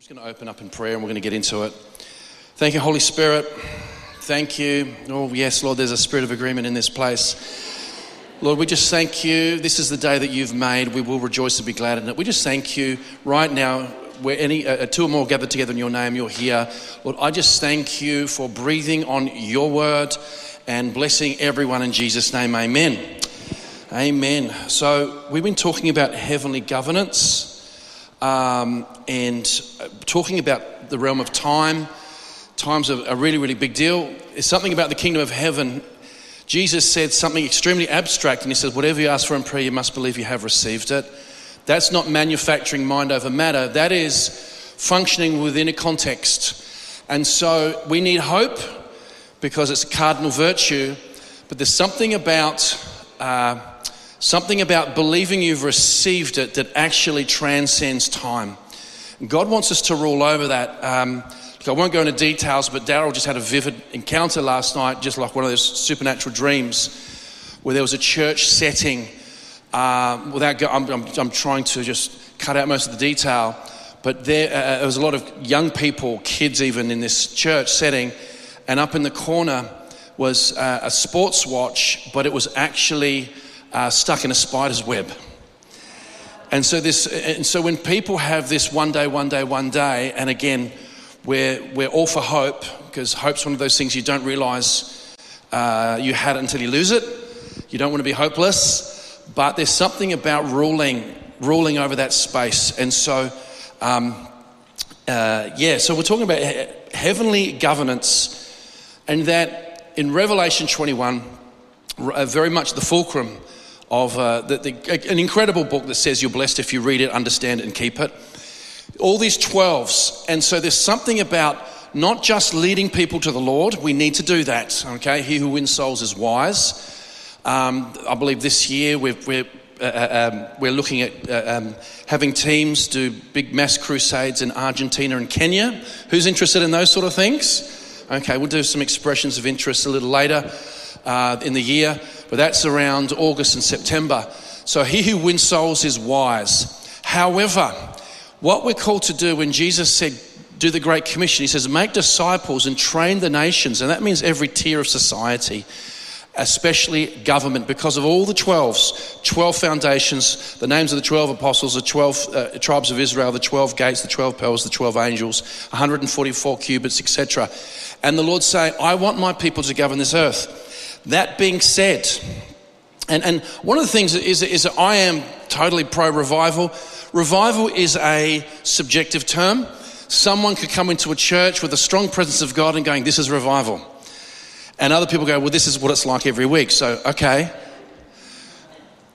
I'm just going to open up in prayer and we're going to get into it. Thank you, Holy Spirit. Thank you. Oh, yes, Lord, there's a spirit of agreement in this place. Lord, we just thank you. This is the day that you've made. We will rejoice and be glad in it. We just thank you right now. Where any uh, two or more gathered together in your name, you're here. Lord, I just thank you for breathing on your word and blessing everyone in Jesus' name. Amen. Amen. So, we've been talking about heavenly governance um, and uh, talking about the realm of time. Time's a, a really, really big deal. It's something about the kingdom of heaven. Jesus said something extremely abstract, and he said, Whatever you ask for in prayer, you must believe you have received it. That's not manufacturing mind over matter, that is functioning within a context. And so we need hope because it's a cardinal virtue, but there's something about uh, something about believing you've received it that actually transcends time. God wants us to rule over that. Um, I won't go into details, but Daryl just had a vivid encounter last night, just like one of those supernatural dreams, where there was a church setting. Uh, without, go, I'm, I'm, I'm, trying to just cut out most of the detail, but there, uh, there was a lot of young people, kids even, in this church setting, and up in the corner was uh, a sports watch, but it was actually uh, stuck in a spider's web. And so, this, and so when people have this one day, one day, one day, and again, we're, we're all for hope, because hope's one of those things you don't realize uh, you had it until you lose it. You don't want to be hopeless, but there's something about ruling, ruling over that space. And so, um, uh, yeah, so we're talking about he- heavenly governance, and that in Revelation 21, uh, very much the fulcrum of uh, the, the, an incredible book that says you're blessed if you read it, understand it, and keep it. All these 12s. And so there's something about not just leading people to the Lord, we need to do that, okay? He who wins souls is wise. Um, I believe this year we're, we're, uh, uh um, we're looking at uh, um, having teams do big mass crusades in Argentina and Kenya. Who's interested in those sort of things? Okay, we'll do some expressions of interest a little later uh, in the year but that's around August and September. So he who wins souls is wise. However, what we're called to do when Jesus said, do the Great Commission, he says, make disciples and train the nations. And that means every tier of society, especially government, because of all the 12s, 12 foundations, the names of the 12 apostles, the 12 uh, tribes of Israel, the 12 gates, the 12 pearls, the 12 angels, 144 cubits, etc. And the Lord saying, I want my people to govern this earth. That being said, and, and one of the things is, is that I am totally pro revival. Revival is a subjective term. Someone could come into a church with a strong presence of God and going, This is revival. And other people go, Well, this is what it's like every week. So, okay.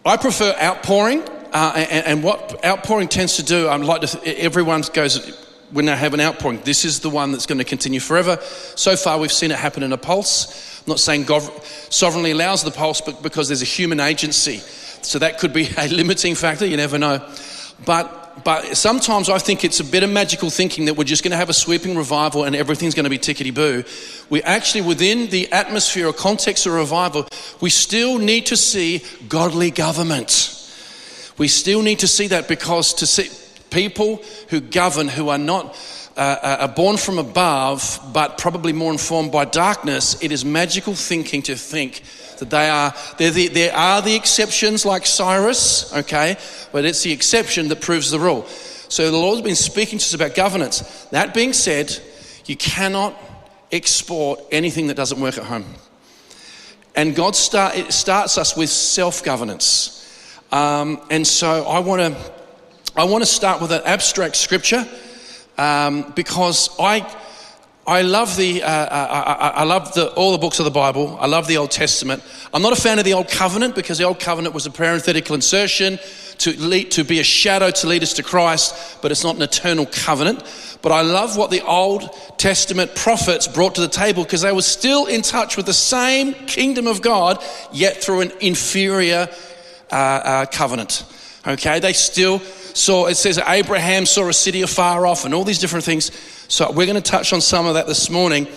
I prefer outpouring. Uh, and, and, what outpouring tends to do, I'd like to, everyone goes, when now have an outpouring, this is the one that's going to continue forever. So far, we've seen it happen in a pulse. I'm not saying God sovereignly allows the pulse, but because there's a human agency. So that could be a limiting factor, you never know. But, but sometimes I think it's a bit of magical thinking that we're just going to have a sweeping revival and everything's going to be tickety boo. We actually, within the atmosphere or context of revival, we still need to see godly government. We still need to see that because to see people who govern who are not uh, uh, are born from above, but probably more informed by darkness, it is magical thinking to think that they are, the, there are the exceptions like Cyrus, okay, but it's the exception that proves the rule. So the Lord's been speaking to us about governance. That being said, you cannot export anything that doesn't work at home. And God start, it starts us with self governance. Um, and so I want to I want to start with an abstract scripture um, because I, I love, the, uh, uh I, I, love the, all the books of the Bible. I love the Old Testament. I'm not a fan of the Old Covenant because the Old Covenant was a parenthetical insertion to, lead, to be a shadow to lead us to Christ, but it's not an eternal covenant. But I love what the Old Testament prophets brought to the table because they were still in touch with the same kingdom of God, yet through an inferior uh, uh, covenant. Okay, they still saw, it says Abraham saw a city afar off and all these different things. So we're going to touch on some of that this morning.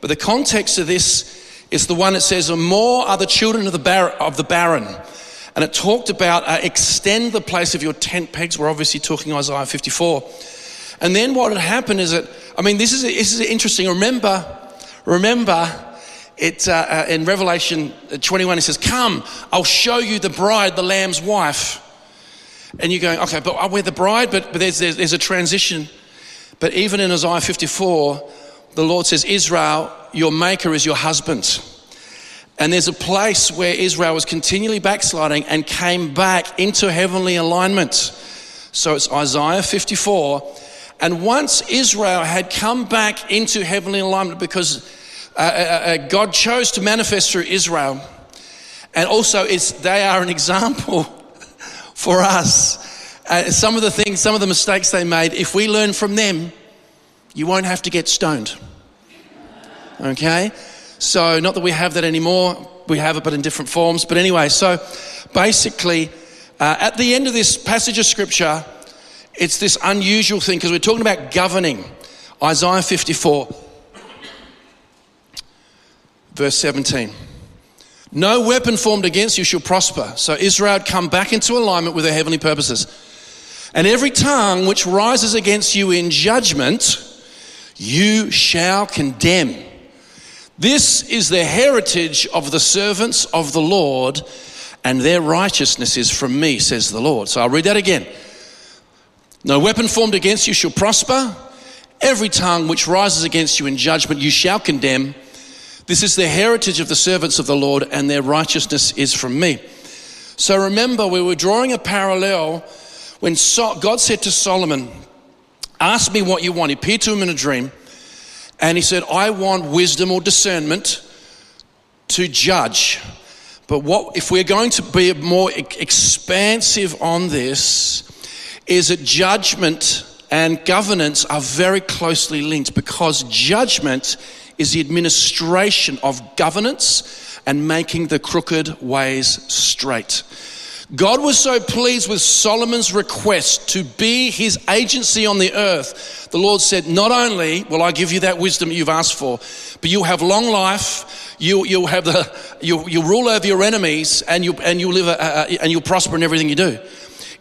But the context of this is the one that says, More are the children of the, bar- of the barren. And it talked about uh, extend the place of your tent pegs. We're obviously talking Isaiah 54. And then what had happened is that, I mean, this is, this is interesting. Remember, remember, it, uh, uh, in Revelation 21, it says, Come, I'll show you the bride, the Lamb's wife. And you're going, okay, but we're the bride, but, but there's, there's, there's a transition. But even in Isaiah 54, the Lord says, Israel, your maker is your husband. And there's a place where Israel was continually backsliding and came back into heavenly alignment. So it's Isaiah 54. And once Israel had come back into heavenly alignment because uh, uh, uh God chose to manifest through Israel, and also it's, they are an example for us. Uh, some of the things, some of the mistakes they made, if we learn from them, you won't have to get stoned. Okay? So, not that we have that anymore, we have it, but in different forms. But anyway, so basically, uh, at the end of this passage of scripture, it's this unusual thing because we're talking about governing. Isaiah 54, verse 17. No weapon formed against you shall prosper. So Israel had come back into alignment with their heavenly purposes. And every tongue which rises against you in judgment, you shall condemn. This is the heritage of the servants of the Lord, and their righteousness is from me, says the Lord. So I'll read that again. No weapon formed against you shall prosper. Every tongue which rises against you in judgment, you shall condemn. This is the heritage of the servants of the Lord, and their righteousness is from me. So remember, we were drawing a parallel when God said to Solomon, Ask me what you want. He appeared to him in a dream, and he said, I want wisdom or discernment to judge. But what if we're going to be more expansive on this, is that judgment and governance are very closely linked because judgment is the administration of governance and making the crooked ways straight. God was so pleased with Solomon's request to be his agency on the earth. The Lord said, Not only will I give you that wisdom you've asked for, but you'll have long life, you, you'll, have the, you'll, you'll rule over your enemies, and you'll, and, you'll live a, a, and you'll prosper in everything you do.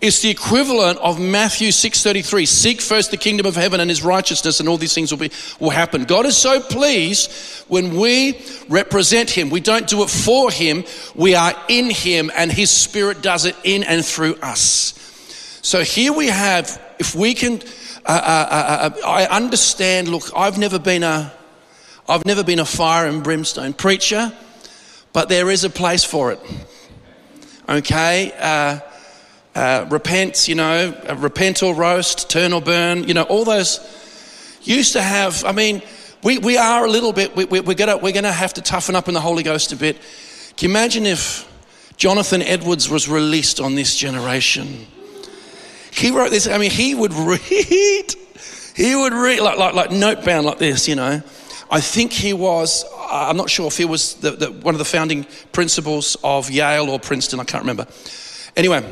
It's the equivalent of Matthew 6:33. Seek first the kingdom of heaven and his righteousness and all these things will be will happen. God is so pleased when we represent him. We don't do it for him, we are in him and his spirit does it in and through us. So here we have if we can uh, uh, uh, uh I understand look I've never been a I've never been a fire and brimstone preacher, but there is a place for it. Okay? Uh, repent, you know, uh, repent or roast, turn or burn, you know, all those used to have. I mean, we, we are a little bit, we, we, we're going we're gonna have to toughen up in the Holy Ghost a bit. Can you imagine if Jonathan Edwards was released on this generation? He wrote this, I mean, he would read, he would read like, like, like note bound like this, you know. I think he was, I'm not sure if he was the, the, one of the founding principals of Yale or Princeton, I can't remember. Anyway,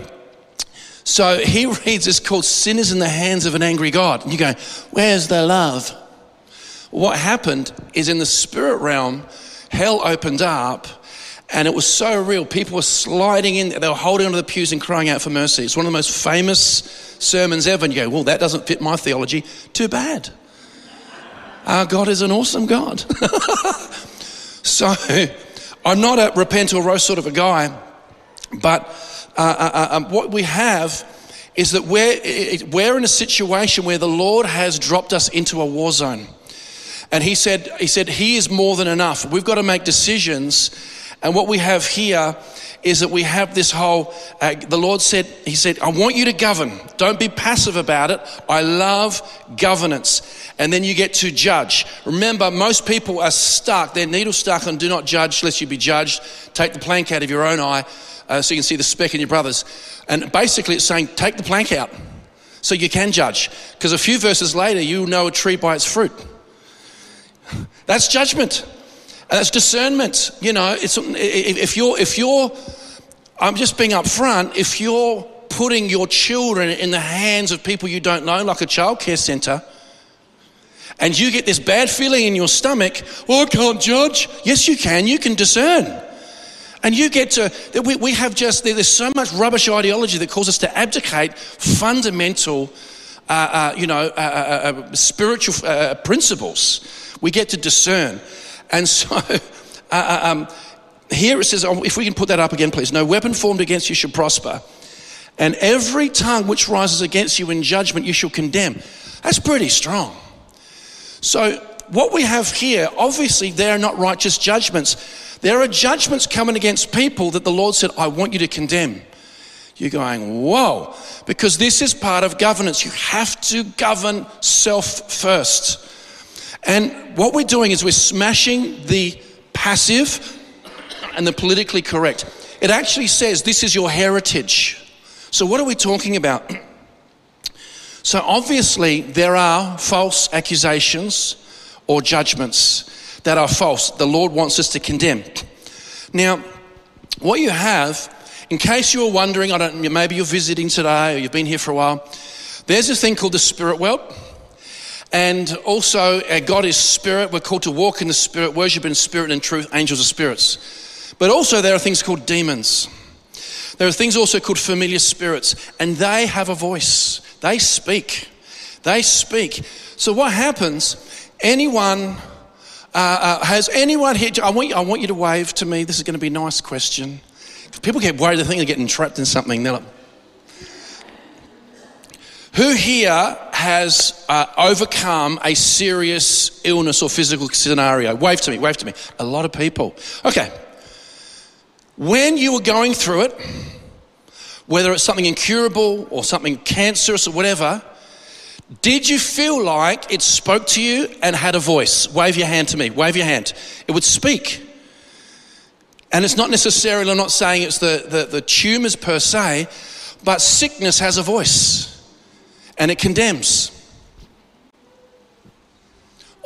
so he reads this called Sinners in the Hands of an Angry God. And you go, Where's the love? What happened is in the spirit realm, hell opened up and it was so real. People were sliding in, they were holding onto the pews and crying out for mercy. It's one of the most famous sermons ever. And you go, Well, that doesn't fit my theology. Too bad. Our God is an awesome God. so I'm not a repent or roast sort of a guy, but uh, uh, uh, um, what we have is that we're, we're in a situation where the Lord has dropped us into a war zone. And he said, he said, He is more than enough. We've got to make decisions. And what we have here is that we have this whole, uh, the Lord said, He said, I want you to govern. Don't be passive about it. I love governance. And then you get to judge. Remember, most people are stuck, they're needle stuck on do not judge lest you be judged. Take the plank out of your own eye uh, so you can see the speck in your brother's. And basically, it's saying, take the plank out so you can judge. Because a few verses later, you know a tree by its fruit. That's judgment. That's discernment. You know, it's, if you're, if you're, I'm just being upfront, if you're putting your children in the hands of people you don't know, like a childcare center, and you get this bad feeling in your stomach, well, I can't judge. Yes, you can. You can discern. And you get to, we, have just, there's so much rubbish ideology that causes us to abdicate fundamental uh, uh, you know, uh, uh, uh spiritual uh, principles. We get to discern. And so um, here it says, oh, if we can put that up again, please. No weapon formed against you shall prosper. And every tongue which rises against you in judgment you shall condemn. That's pretty strong. So, what we have here, obviously, they're not righteous judgments. There are judgments coming against people that the Lord said, I want you to condemn. You're going, whoa, because this is part of governance. You have to govern self first. And what we're doing is we're smashing the passive and the politically correct. It actually says this is your heritage. So, what are we talking about? So, obviously, there are false accusations or judgments that are false. The Lord wants us to condemn. Now, what you have, in case you were wondering, I don't, maybe you're visiting today or you've been here for a while, there's a thing called the spirit world. And also, God is spirit. We're called to walk in the spirit, worship in spirit and truth. Angels are spirits. But also, there are things called demons. There are things also called familiar spirits, and they have a voice. They speak. They speak. So, what happens? Anyone uh, uh, has anyone here? I want, you, I want you to wave to me. This is going to be a nice question. People get worried, they think they're getting trapped in something. They're like, who here has uh, overcome a serious illness or physical scenario? Wave to me, wave to me. A lot of people. Okay. When you were going through it, whether it's something incurable or something cancerous or whatever, did you feel like it spoke to you and had a voice? Wave your hand to me, wave your hand. It would speak. And it's not necessarily, I'm not saying it's the, the, the tumors per se, but sickness has a voice and it condemns.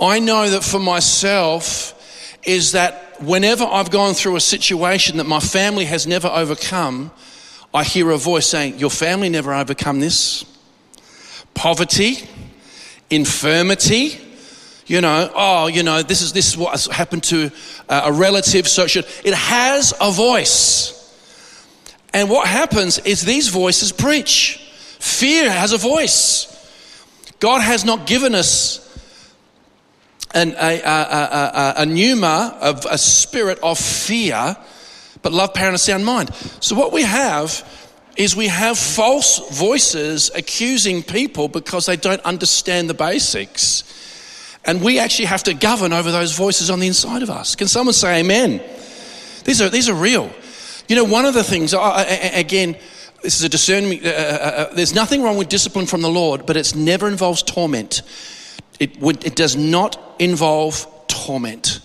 I know that for myself is that whenever I've gone through a situation that my family has never overcome, I hear a voice saying, Your family never overcome this. Poverty, infirmity, you know, oh, you know, this is, this is what has happened to uh, a relative, so it should. It has a voice. And what happens is these voices preach. Fear has a voice. God has not given us an, a, a, a, a, pneuma of a spirit of fear, but love, power, and a sound mind. So, what we have is we have false voices accusing people because they don't understand the basics. And we actually have to govern over those voices on the inside of us. Can someone say amen? These are, these are real. You know, one of the things, again, this is a discernment. Uh, uh, uh, there's nothing wrong with discipline from the Lord, but it never involves torment. It, would, it does not involve torment.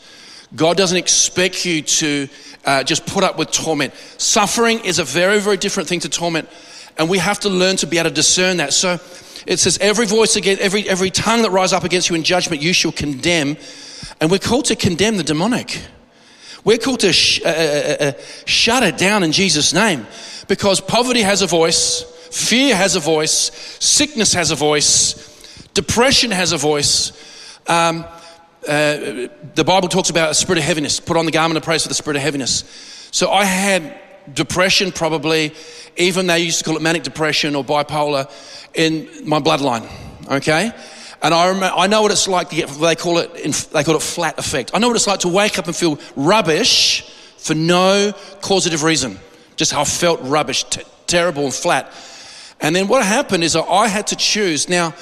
God doesn't expect you to uh, just put up with torment. Suffering is a very, very different thing to torment, and we have to learn to be able to discern that. So it says, "Every voice against every every tongue that rise up against you in judgment, you shall condemn." And we're called to condemn the demonic. We're called to sh- uh, uh, uh, shut it down in Jesus' name. Because poverty has a voice, fear has a voice, sickness has a voice, depression has a voice. Um, uh, the Bible talks about a spirit of heaviness. Put on the garment of praise for the spirit of heaviness. So I had depression, probably, even they used to call it manic depression or bipolar, in my bloodline. Okay, and I, remember, I know what it's like to get. They call it. They call it flat affect. I know what it's like to wake up and feel rubbish for no causative reason just how I felt rubbish, t- terrible and flat. And then what happened is I had to choose. Now,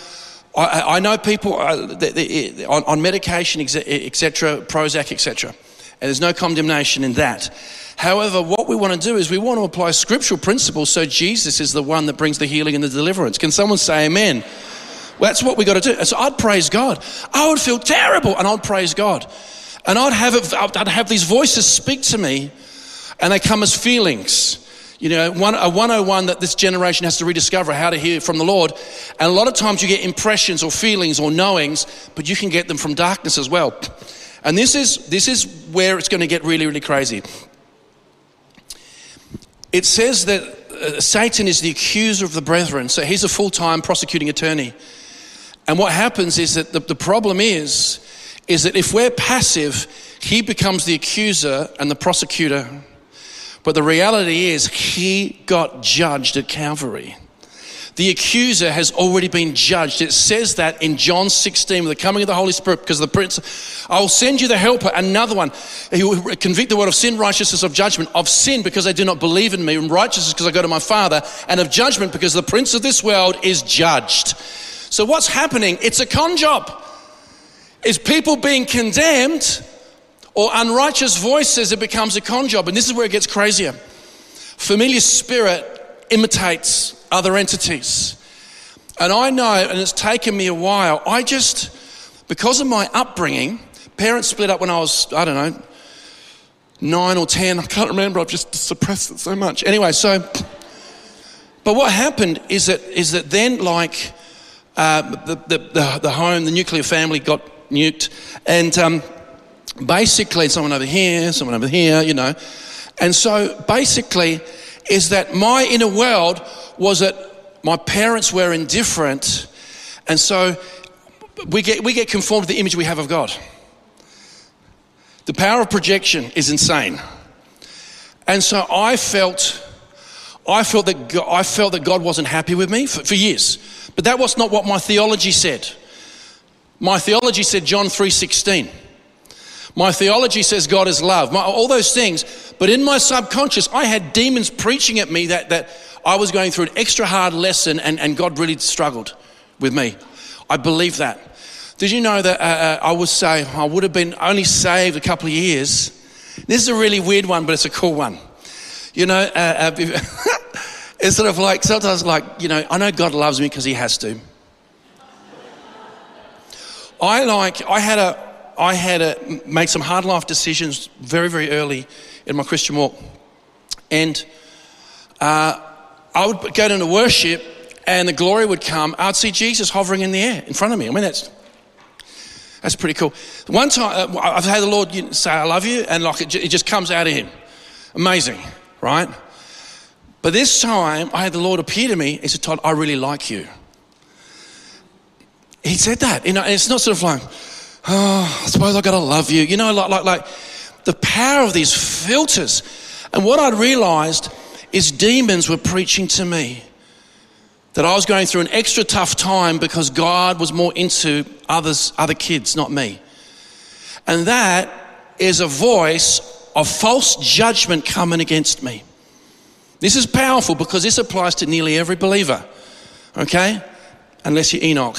I, I know people uh, they, they, on, on, medication, etc., Prozac, etc., and there's no condemnation in that. However, what we want to do is we want to apply scriptural principles so Jesus is the one that brings the healing and the deliverance. Can someone say amen? Well, that's what we got to do. So I'd praise God. I would feel terrible and I'd praise God. And I'd have, I'd have these voices speak to me and they come as feelings. You know, one, a 101 that this generation has to rediscover how to hear from the Lord. And a lot of times you get impressions or feelings or knowings, but you can get them from darkness as well. And this is, this is where it's going to get really, really crazy. It says that uh, Satan is the accuser of the brethren, so he's a full time prosecuting attorney. And what happens is that the, the problem is, is that if we're passive, he becomes the accuser and the prosecutor but the reality is, he got judged at Calvary. The accuser has already been judged. It says that in John 16, with the coming of the Holy Spirit, because the Prince, I will send you the helper, another one. He will convict the world of sin, righteousness, of judgment, of sin because they do not believe in me, and righteousness because I go to my Father, and of judgment because the Prince of this world is judged. So what's happening? It's a con job. Is people being condemned or unrighteous voices, it becomes a con job. And this is where it gets crazier. Familiar spirit imitates other entities. And I know, and it's taken me a while, I just, because of my upbringing, parents split up when I was, I don't know, nine or 10. I can't remember, I've just suppressed it so much. Anyway, so, but what happened is that, is that then, like, uh, the, the, the, the, home, the nuclear family got nuked, and um, basically, someone over here, someone over here, you know. And so basically, is that my inner world was that my parents were indifferent, and so we get, we get conformed to the image we have of God. The power of projection is insane. And so I felt, I felt that God, I felt that God wasn't happy with me for, for years. But that was not what my theology said. My theology said John 3:16. My theology says God is love. My, all those things. But in my subconscious, I had demons preaching at me that, that I was going through an extra hard lesson and, and God really struggled with me. I believe that. Did you know that uh, uh, I would say I would have been only saved a couple of years? This is a really weird one, but it's a cool one. You know, uh, uh it's sort of like sometimes like, you know, I know God loves me because he has to. I like, I had a, I had to make some hard life decisions very, very early in my Christian walk. And uh, I would go into worship and the glory would come. I'd see Jesus hovering in the air in front of me. I mean, that's, that's pretty cool. One time, uh, I've had the Lord say, I love you, and like it, it just comes out of Him. Amazing, right? But this time, I had the Lord appear to me. He said, Todd, I really like you. He said that. You know, and it's not sort of like, oh, I suppose I gotta love you. You know, like, like, like the power of these filters. And what I'd realized is demons were preaching to me that I was going through an extra tough time because God was more into others, other kids, not me. And that is a voice of false judgment coming against me. This is powerful because this applies to nearly every believer, okay? Unless you're Enoch.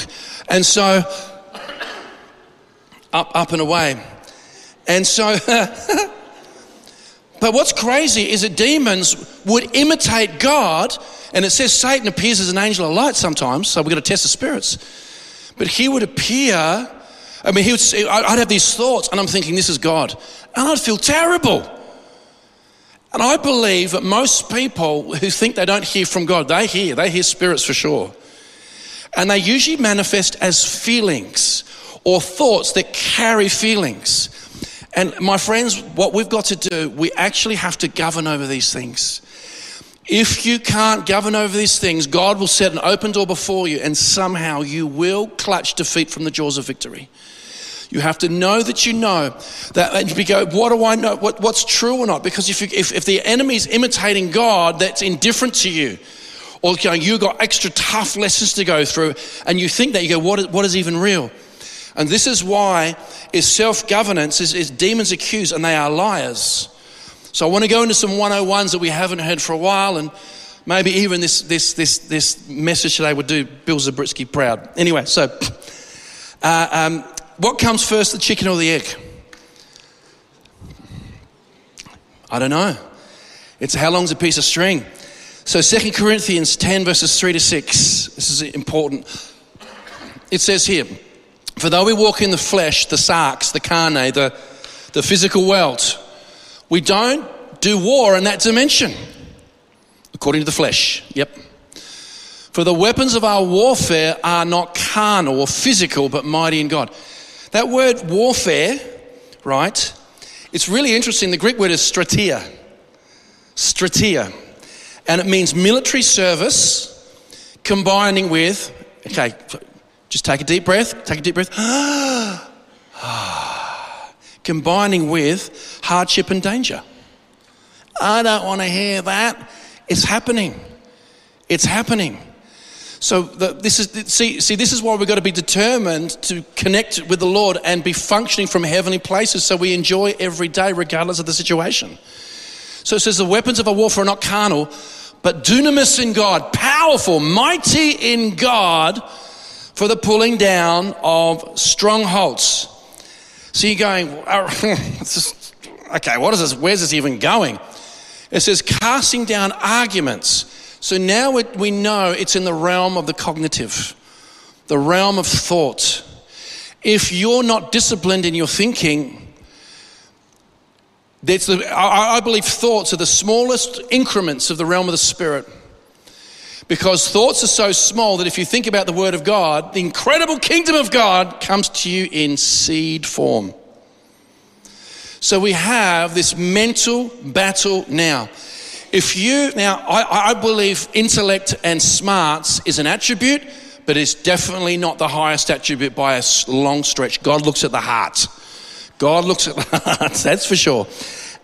And so up, up and away. And so, but what's crazy is that demons would imitate God, and it says Satan appears as an angel of light sometimes, so we've got to test the spirits. But he would appear, I mean, he would I'd have these thoughts, and I'm thinking, this is God. And I'd feel terrible. And I believe that most people who think they don't hear from God, they hear, they hear spirits for sure. And they usually manifest as feelings or thoughts that carry feelings. And my friends, what we've got to do, we actually have to govern over these things. If you can't govern over these things, God will set an open door before you, and somehow you will clutch defeat from the jaws of victory. You have to know that you know that, and you go, what do I know? What, what's true or not? Because if, you, if, if the enemy is imitating God that's indifferent to you, or going, you've got extra tough lessons to go through, and you think that, you go, what is, what is even real? And this is why is self-governance is, is demons accused and they are liars. So I want to go into some 101s that we haven't heard for a while and maybe even this, this, this, this message today would do Bill Subritzky proud. Anyway, so uh, um, what comes first, the chicken or the egg? I don't know. It's how long's a piece of string? So 2 Corinthians 10 verses 3 to 6. This is important. It says here, for though we walk in the flesh, the sarx, the carne, the, the physical world, we don't do war in that dimension, according to the flesh. Yep. For the weapons of our warfare are not carnal or physical, but mighty in God. That word warfare, right? It's really interesting. The Greek word is stratia. Stratia. And it means military service combining with, okay, just take a deep breath, take a deep breath. Combining with hardship and danger. I don't want to hear that. It's happening. It's happening. So the, this is see see this is why we've got to be determined to connect with the Lord and be functioning from heavenly places so we enjoy every day regardless of the situation. So it says the weapons of our warfare are not carnal, but dunamis in God, powerful, mighty in God for the pulling down of strongholds. So you're going, oh, okay, what is this? Where's this even going? It says casting down arguments. So now we know it's in the realm of the cognitive, the realm of thought. If you're not disciplined in your thinking, that's the, I believe thoughts are the smallest increments of the realm of the spirit. Because thoughts are so small that if you think about the Word of God, the incredible kingdom of God comes to you in seed form. So we have this mental battle now. If you, now, I, I believe intellect and smarts is an attribute, but it's definitely not the highest attribute by a long stretch. God looks at the heart. God looks at the heart, that's for sure.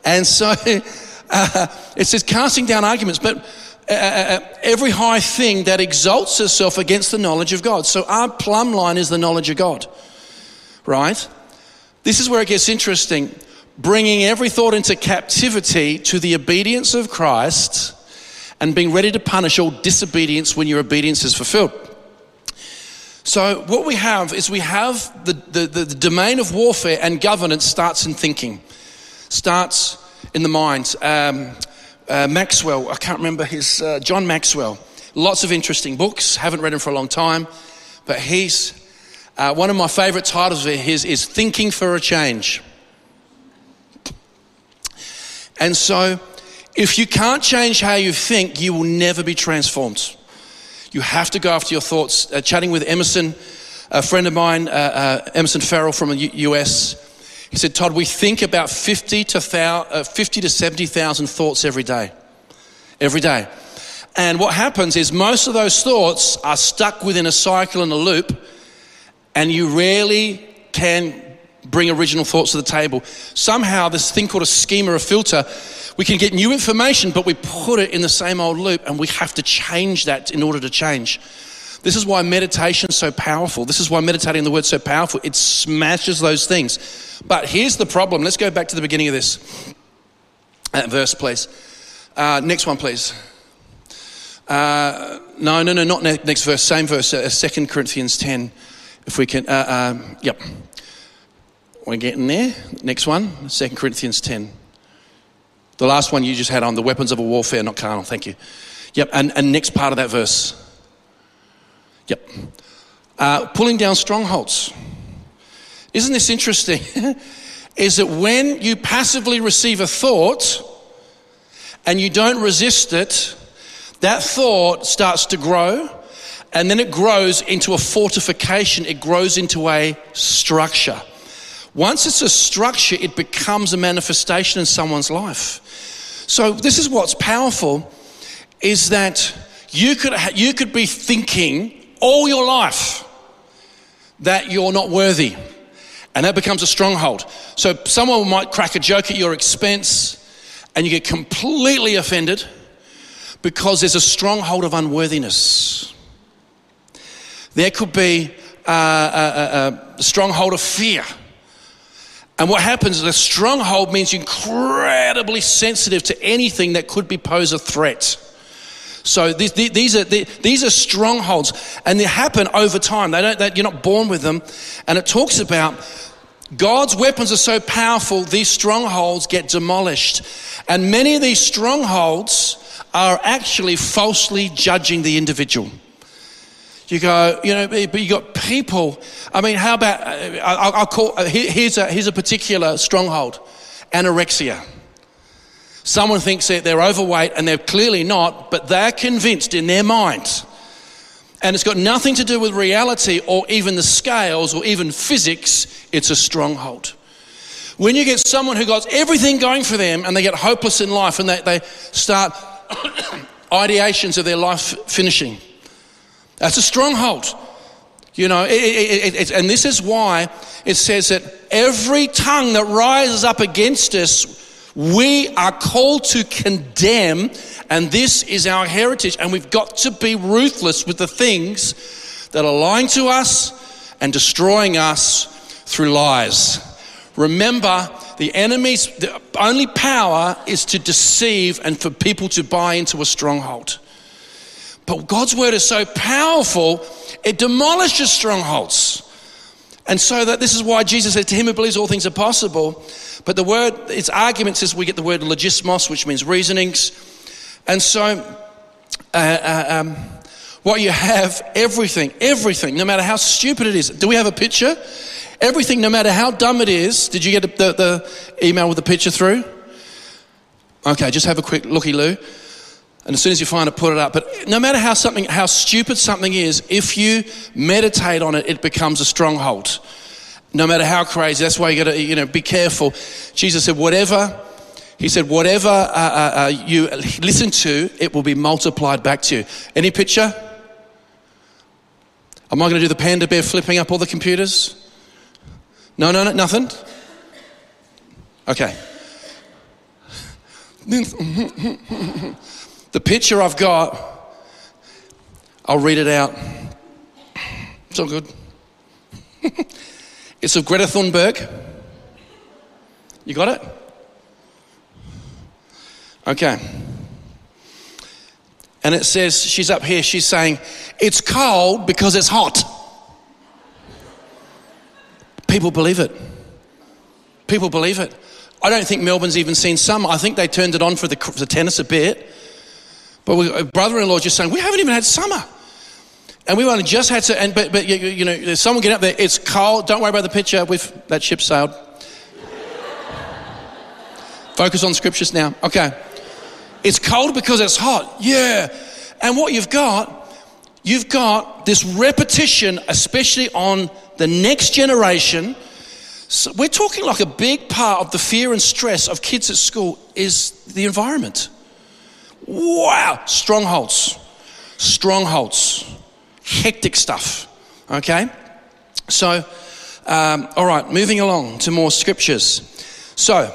And so uh, it says casting down arguments, but uh, uh, uh, every high thing that exalts itself against the knowledge of God. So our plumb line is the knowledge of God, right? This is where it gets interesting. Bringing every thought into captivity to the obedience of Christ and being ready to punish all disobedience when your obedience is fulfilled. So, what we have is we have the, the, the, domain of warfare and governance starts in thinking, starts in the mind. Um, uh, Maxwell, I can't remember his, uh, John Maxwell. Lots of interesting books, haven't read him for a long time, but he's, uh, one of my favorite titles of his is Thinking for a Change. And so, if you can't change how you think, you will never be transformed. You have to go after your thoughts. Uh, chatting with Emerson, a friend of mine, uh, uh, Emerson Ferrell from the U- US, he said, Todd, we think about 50 to, uh, 50 to 70,000 thoughts every day. Every day. And what happens is most of those thoughts are stuck within a cycle and a loop, and you rarely can bring original thoughts to the table. Somehow, this thing called a schema, a filter, we can get new information, but we put it in the same old loop, and we have to change that in order to change. This is why meditation is so powerful. This is why meditating the word is so powerful. It smashes those things. But here's the problem. Let's go back to the beginning of this uh, verse, please. Uh, next one, please. Uh, no, no, no, not ne- next verse. Same verse. Uh, 2 Corinthians 10. If we can. Uh, um, yep. We're getting there. Next one. 2 Corinthians 10. The last one you just had on the weapons of a warfare, not carnal. Thank you. Yep. And, and next part of that verse. Yep. Uh, pulling down strongholds. Isn't this interesting? Is that when you passively receive a thought and you don't resist it, that thought starts to grow and then it grows into a fortification, it grows into a structure. Once it's a structure, it becomes a manifestation in someone's life. So, this is what's powerful is that you could, you could be thinking all your life that you're not worthy. And that becomes a stronghold. So someone might crack a joke at your expense and you get completely offended because there's a stronghold of unworthiness. There could be a, a, a stronghold of fear. And what happens is a stronghold means you're incredibly sensitive to anything that could be pose a threat. So these, these, are, these are strongholds, and they happen over time. They don't, they, you're not born with them. And it talks about God's weapons are so powerful, these strongholds get demolished. And many of these strongholds are actually falsely judging the individual. You go, you know, but you got people. I mean, how about, uh, I'll, call, uh, here's a, here's a particular stronghold anorexia. Someone thinks that they're overweight and they're clearly not, but they're convinced in their mind. And it's got nothing to do with reality or even the scales or even physics, it's a stronghold. When you get someone who got everything going for them and they get hopeless in life and they, they start ideations of their life finishing, that's a stronghold. You know, it, it, it, and this is why it says that every tongue that rises up against us We are called to condemn, and this is our heritage. And we've got to be ruthless with the things that are lying to us and destroying us through lies. Remember, the enemy's the only power is to deceive and for people to buy into a stronghold. But God's word is so powerful, it demolishes strongholds. And so that this is why Jesus said, To him who believes all things are possible. But the word, its argument says we get the word logismos, which means reasonings. And so, uh, uh, um, what you have, everything, everything, no matter how stupid it is. Do we have a picture? Everything, no matter how dumb it is. Did you get the, the email with the picture through? Okay, just have a quick looky loo. And as soon as you find it, put it up. But no matter how something, how stupid something is, if you meditate on it, it becomes a stronghold. No matter how crazy. That's why you got to, you know, be careful. Jesus said, whatever. He said, whatever uh, uh, uh, you listen to, it will be multiplied back to you. Any picture? Am I going to do the panda bear flipping up all the computers? No, no, no, nothing? Okay. The picture I've got, I'll read it out. It's all good. it's of Greta Thunberg. You got it? Okay. And it says, she's up here, she's saying, it's cold because it's hot. People believe it. People believe it. I don't think Melbourne's even seen summer. I think they turned it on for the, for the tennis a bit. But we, a brother-in-law just saying, we haven't even had summer. And we only just had to, and, but, but you, you know, someone get up there, it's cold, don't worry about the picture, we've, that ship sailed. Focus on scriptures now. Okay. It's cold because it's hot. Yeah. And what you've got, you've got this repetition, especially on the next generation. So we're talking like a big part of the fear and stress of kids at school is the environment. Wow, strongholds, strongholds, hectic stuff. Okay? So, um, all right, moving along to more scriptures. So,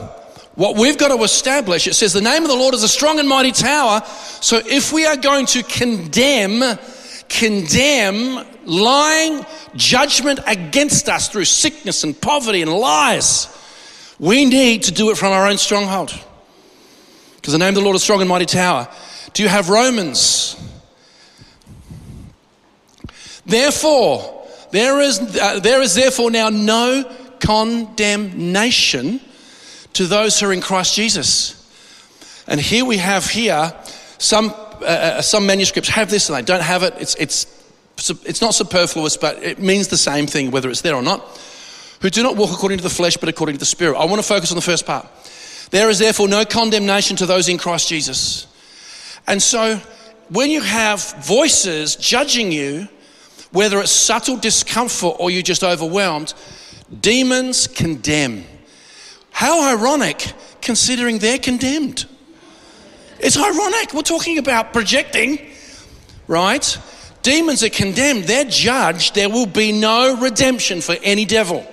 what we've got to establish, it says, the name of the Lord is a strong and mighty tower. So, if we are going to condemn, condemn lying judgment against us through sickness and poverty and lies, we need to do it from our own stronghold. Because the name of the Lord is strong and mighty tower. Do you have Romans? Therefore, there is, uh, there is therefore now no condemnation to those who are in Christ Jesus. And here we have here some, uh, uh some manuscripts have this and they don't have it. It's, it's, it's not superfluous, but it means the same thing whether it's there or not. Who do not walk according to the flesh, but according to the Spirit. I want to focus on the first part. There is therefore no condemnation to those in Christ Jesus. And so when you have voices judging you, whether it's subtle discomfort or you're just overwhelmed, demons condemn. How ironic considering they're condemned. It's ironic. We're talking about projecting, right? Demons are condemned, they're judged. There will be no redemption for any devil.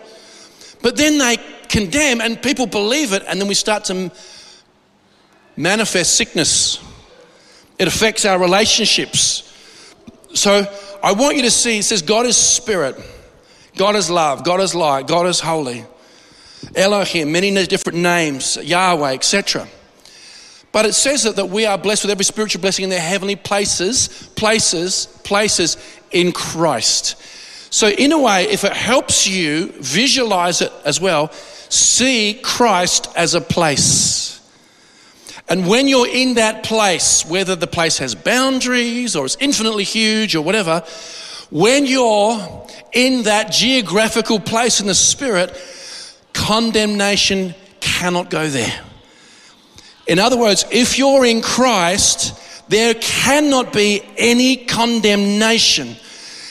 But then they condemn and people believe it, and then we start to manifest sickness. It affects our relationships. So I want you to see it says God is spirit, God is love, God is light, God is holy. Elohim, many different names, Yahweh, etc. But it says that, that we are blessed with every spiritual blessing in their heavenly places, places, places in Christ. So, in a way, if it helps you visualize it as well, see Christ as a place. And when you're in that place, whether the place has boundaries or it's infinitely huge or whatever, when you're in that geographical place in the spirit, condemnation cannot go there. In other words, if you're in Christ, there cannot be any condemnation.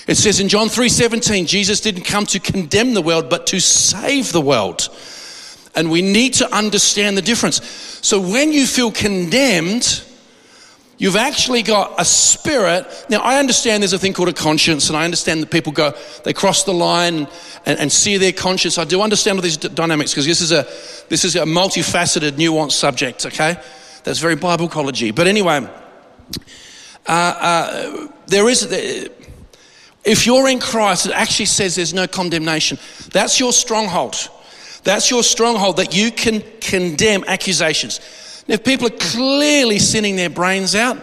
It says in John 3:17, Jesus didn't come to condemn the world, but to save the world. And we need to understand the difference. So when you feel condemned, You've actually got a spirit. Now, I understand there's a thing called a conscience, and I understand that people go, they cross the line and, and see their conscience. I do understand all these d- dynamics because this is a this is a multifaceted, nuanced subject. Okay, that's very Bible ecology. But anyway, uh, uh, there is. If you're in Christ, it actually says there's no condemnation. That's your stronghold. That's your stronghold that you can condemn accusations. If people are clearly sinning their brains out,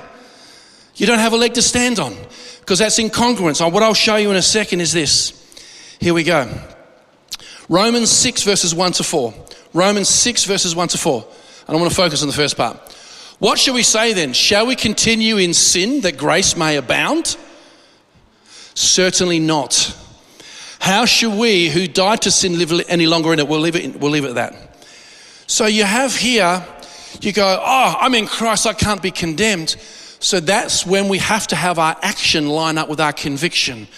you don't have a leg to stand on because that's incongruence. What I'll show you in a second is this. Here we go. Romans 6, verses 1 to 4. Romans 6, verses 1 to 4. And I want to focus on the first part. What shall we say then? Shall we continue in sin that grace may abound? Certainly not. How should we who died to sin live any longer in it? We'll leave it, in, we'll leave it at that. So you have here, you go, oh, I'm in Christ, I can't be condemned. So that's when we have to have our action line up with our conviction.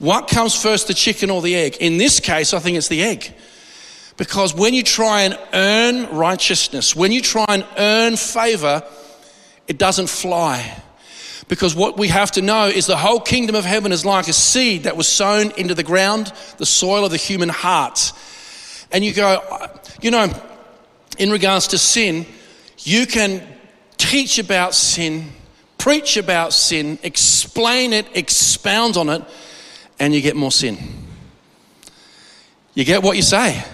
What comes first, the chicken or the egg? In this case, I think it's the egg. Because when you try and earn righteousness, when you try and earn favor, it doesn't fly. Because what we have to know is the whole kingdom of heaven is like a seed that was sown into the ground, the soil of the human heart. And you go, you know, in regards to sin, you can teach about sin, preach about sin, explain it, expound on it, and you get more sin. You get what you say.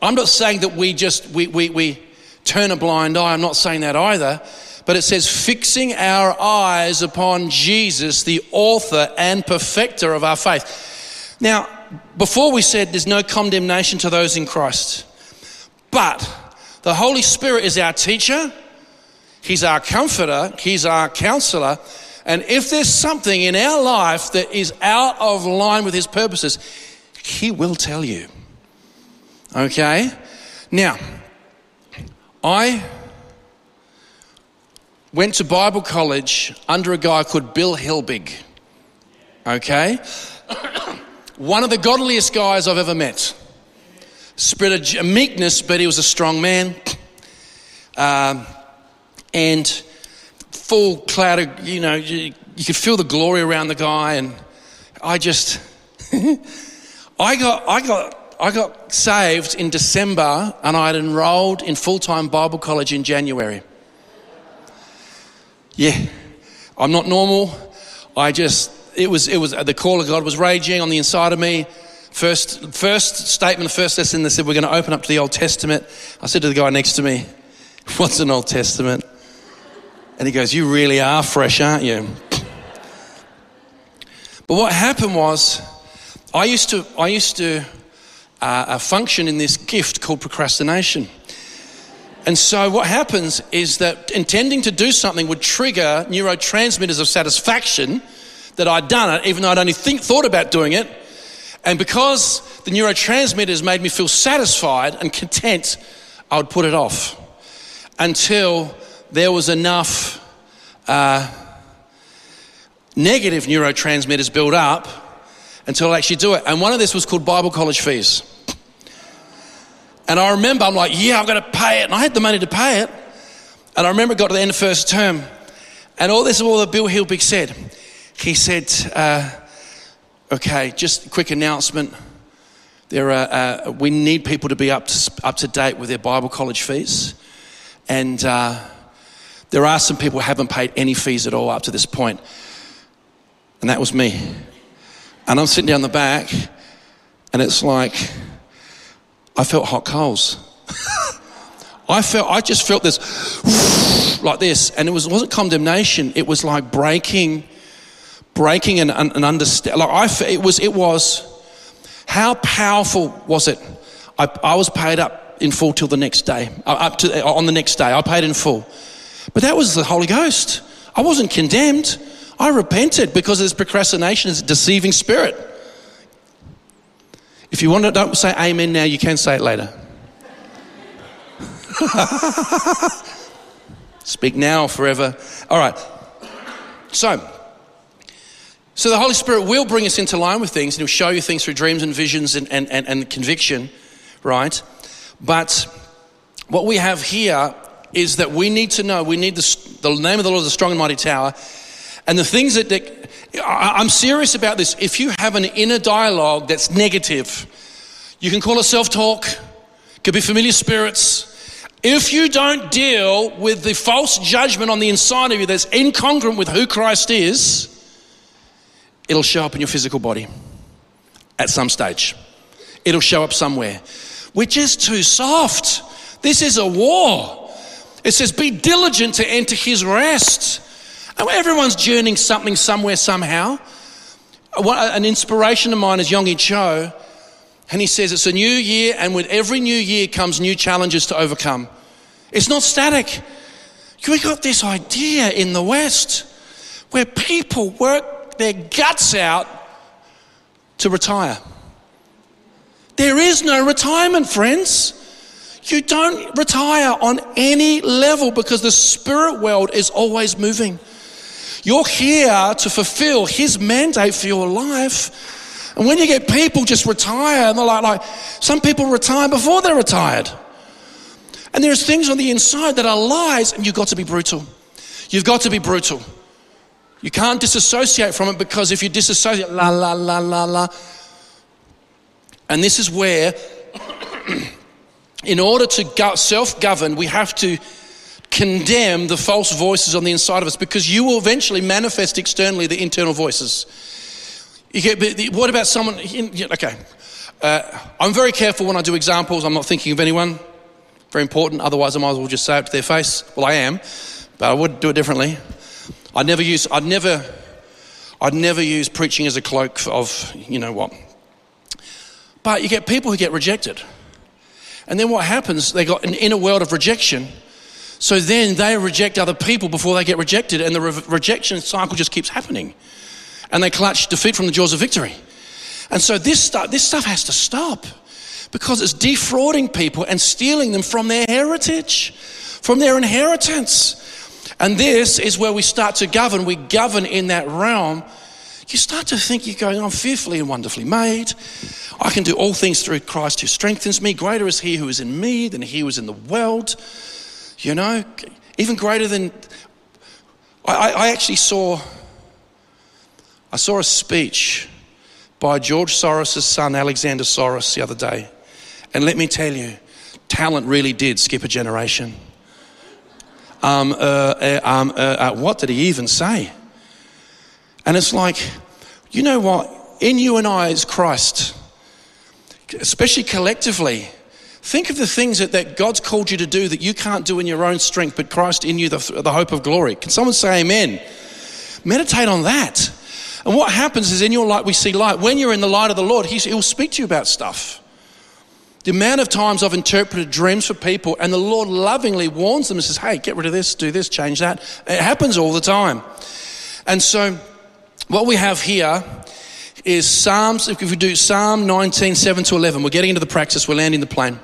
I'm not saying that we just we, we, we turn a blind eye. I'm not saying that either but it says, fixing our eyes upon Jesus, the author and perfecter of our faith. Now, before we said there's no condemnation to those in Christ, but the Holy Spirit is our teacher, He's our comforter, He's our counselor. And if there's something in our life that is out of line with His purposes, He will tell you. Okay? Now, I went to Bible college under a guy called Bill Hilbig. Okay? One of the godliest guys I've ever met. Spirit of meekness, but he was a strong man. Um, and full cloud of, you know, you, you could feel the glory around the guy. And I just, I got, I got, I got saved in December and I had enrolled in full time Bible college in January. Yeah, I'm not normal. I just, it was, it was, the call of God was raging on the inside of me. First, first statement, first lesson, they said, we're going to open up to the Old Testament. I said to the guy next to me, what's an Old Testament? And he goes, you really are fresh, aren't you? But what happened was, I used to, I used to uh, uh function in this gift called procrastination. And so what happens is that intending to do something would trigger neurotransmitters of satisfaction that I'd done it, even though I'd only think, thought about doing it. And because the neurotransmitters made me feel satisfied and content, I would put it off until there was enough uh, negative neurotransmitters built up until I actually do it. And one of this was called Bible college fees. And I remember I'm like, yeah, I'm going to pay it. And I had the money to pay it. And I remember it got to the end of first term. And all this is all that Bill Hilbig said. He said, uh, okay, just a quick announcement. There are, uh, we need people to be up to, up to date with their Bible college fees. And uh, there are some people who haven't paid any fees at all up to this point. And that was me. And I'm sitting down the back, and it's like, I felt hot coals. I felt, I just felt this like this, and it was, wasn't condemnation. It was like breaking, breaking and, and, and understand. Like I, it was, it was. How powerful was it? I, I was paid up in full till the next day. Uh, up to on the next day, I paid in full. But that was the Holy Ghost. I wasn't condemned. I repented because this procrastination is a deceiving spirit. If you want to, don't say amen now, you can say it later. Speak now forever. All right. So, so the Holy Spirit will bring us into line with things and He'll show you things through dreams and visions and, and, and, and conviction, right? But what we have here is that we need to know, we need the, the name of the Lord is a strong and mighty tower. And the things that, that I'm serious about this. If you have an inner dialogue that's negative, you can call it self talk, could be familiar spirits. If you don't deal with the false judgment on the inside of you that's incongruent with who Christ is, it'll show up in your physical body at some stage. It'll show up somewhere. We're just too soft. This is a war. It says, Be diligent to enter his rest. Everyone's journeying something somewhere, somehow. An inspiration of mine is Yonggi Cho, and he says it's a new year, and with every new year comes new challenges to overcome. It's not static. We got this idea in the West where people work their guts out to retire. There is no retirement, friends. You don't retire on any level because the spirit world is always moving. You're here to fulfill His mandate for your life. And when you get people just retire, and they're like, like some people retire before they're retired. And there's things on the inside that are lies, and you've got to be brutal. You've got to be brutal. You can't disassociate from it because if you disassociate, la, la, la, la, la. And this is where, in order to self govern, we have to condemn the false voices on the inside of us because you will eventually manifest externally the internal voices. Get, what about someone? Okay. Uh, I'm very careful when I do examples. I'm not thinking of anyone. Very important. Otherwise, I might as well just say it to their face. Well, I am, but I would do it differently. I'd never use. I'd never. I'd never use preaching as a cloak of you know what. But you get people who get rejected, and then what happens? They got an inner world of rejection so then they reject other people before they get rejected, and the re- rejection cycle just keeps happening. And they clutch defeat from the jaws of victory. And so this stuff, this stuff has to stop because it's defrauding people and stealing them from their heritage, from their inheritance. And this is where we start to govern. We govern in that realm. You start to think you're going, I'm fearfully and wonderfully made. I can do all things through Christ who strengthens me. Greater is he who is in me than he who is in the world. You know, even greater than. I, I actually saw. I saw a speech by George Soros' son, Alexander Soros, the other day. And let me tell you, talent really did skip a generation. Um, uh, uh, um, uh, uh what did he even say? And it's like, you know what? In you and I is Christ, especially collectively, Think of the things that, that God's called you to do that you can't do in your own strength, but Christ in you, the, the hope of glory. Can someone say amen? Meditate on that. And what happens is in your light, we see light. When you're in the light of the Lord, He'll speak to you about stuff. The amount of times I've interpreted dreams for people, and the Lord lovingly warns them and says, Hey, get rid of this, do this, change that. It happens all the time. And so, what we have here is Psalms, if we do Psalm 19, 7 to 11, we're getting into the practice, we're landing the plane.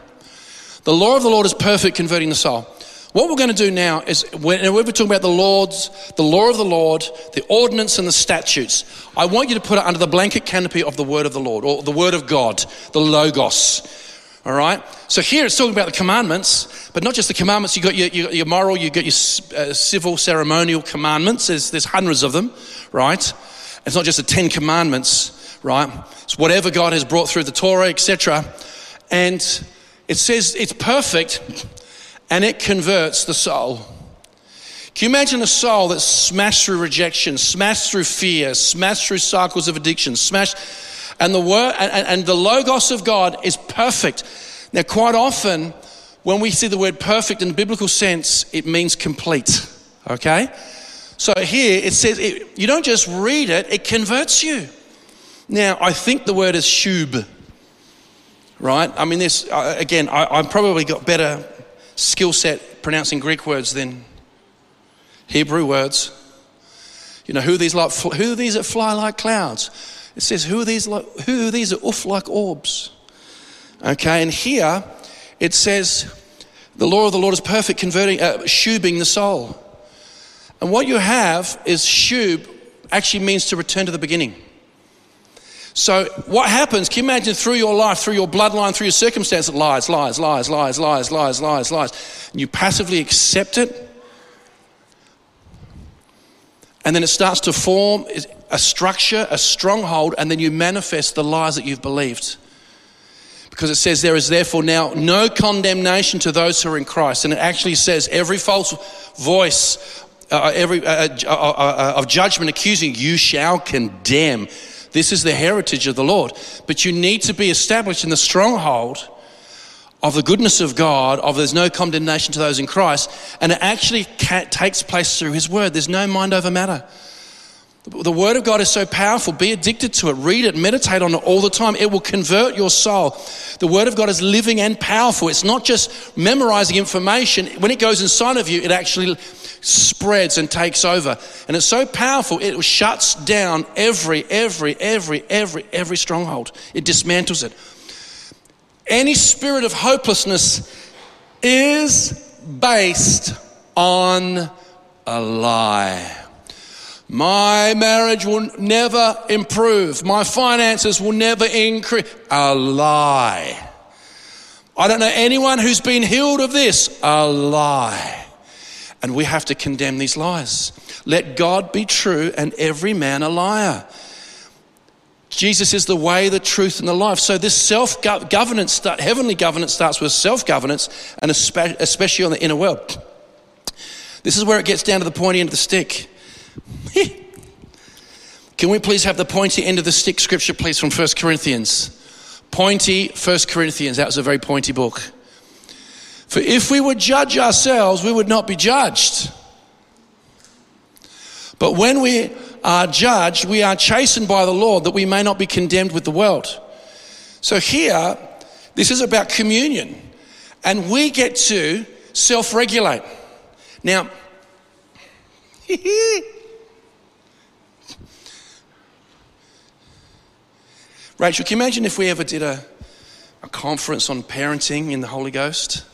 The law of the Lord is perfect, converting the soul. What we're going to do now is, whenever we're talking about the Lord's, the law of the Lord, the ordinance and the statutes, I want you to put it under the blanket canopy of the word of the Lord, or the word of God, the Logos. All right? So here it's talking about the commandments, but not just the commandments. You've got your, your, your moral, you've got your uh, civil, ceremonial commandments. There's, there's hundreds of them, right? It's not just the Ten Commandments, right? It's whatever God has brought through the Torah, etc. And it says it's perfect and it converts the soul. Can you imagine a soul that's smashed through rejection, smashed through fear, smashed through cycles of addiction, smashed, and the word and, and the logos of God is perfect. Now, quite often, when we see the word perfect in the biblical sense, it means complete. Okay? So here it says it, you don't just read it, it converts you. Now, I think the word is shub right? I mean, this, uh, again, I, I've probably got better skill set pronouncing Greek words than Hebrew words. You know, who these like, who these that fly like clouds? It says, who are these like, who these that oof like orbs? Okay, and here it says, the law of the Lord is perfect, converting, uh, shubing the soul. And what you have is shub actually means to return to the beginning. So, what happens? Can you imagine through your life, through your bloodline, through your circumstance, lies, lies, lies, lies, lies, lies, lies, lies, and you passively accept it? And then it starts to form a structure, a stronghold, and then you manifest the lies that you've believed. Because it says, There is therefore now no condemnation to those who are in Christ. And it actually says, Every false voice uh, every, uh, uh, uh, uh, of judgment accusing you shall condemn. This is the heritage of the Lord. But you need to be established in the stronghold of the goodness of God, of there's no condemnation to those in Christ, and it actually takes place through His Word. There's no mind over matter. The Word of God is so powerful. Be addicted to it. Read it. Meditate on it all the time. It will convert your soul. The Word of God is living and powerful. It's not just memorizing information. When it goes inside of you, it actually spreads and takes over. And it's so powerful, it shuts down every, every, every, every, every stronghold. It dismantles it. Any spirit of hopelessness is based on a lie. My marriage will never improve. My finances will never increase. A lie. I don't know anyone who's been healed of this. A lie. And we have to condemn these lies. Let God be true and every man a liar. Jesus is the way, the truth, and the life. So this self governance, heavenly governance, starts with self governance, and especially on the inner world. This is where it gets down to the pointy end of the stick. Can we please have the pointy end of the stick scripture, please, from 1 Corinthians? Pointy 1 Corinthians. That was a very pointy book. For if we would judge ourselves, we would not be judged. But when we are judged, we are chastened by the Lord that we may not be condemned with the world. So here, this is about communion, and we get to self regulate. Now, Rachel, can you imagine if we ever did a, a conference on parenting in the Holy Ghost?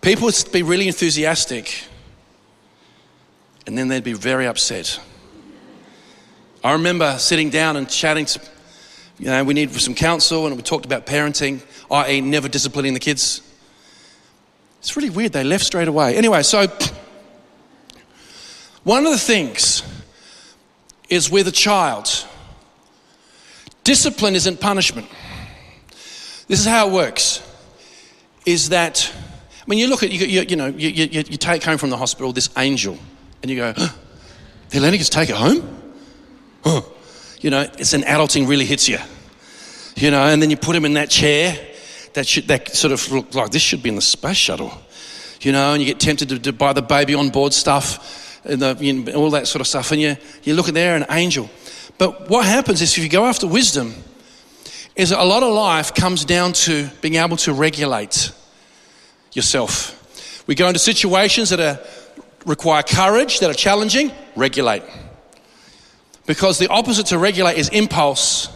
People would be really enthusiastic and then they'd be very upset. I remember sitting down and chatting to, you know, we need some counsel and we talked about parenting, i.e., never disciplining the kids. It's really weird, they left straight away. Anyway, so one of the things is with a child, discipline isn't punishment. This is how it works is that when you look at, you, you, you know, you, you, you take home from the hospital this angel and you go, huh, the Atlantic take it home? Huh. You know, it's an adulting really hits you. You know, and then you put him in that chair that, should, that sort of look like this should be in the space shuttle. You know, and you get tempted to, to buy the baby on board stuff and the, you know, all that sort of stuff. And you, you look at there, an angel. But what happens is if you go after wisdom, is a lot of life comes down to being able to regulate yourself. We go into situations that are require courage, that are challenging, regulate. Because the opposite to regulate is impulse.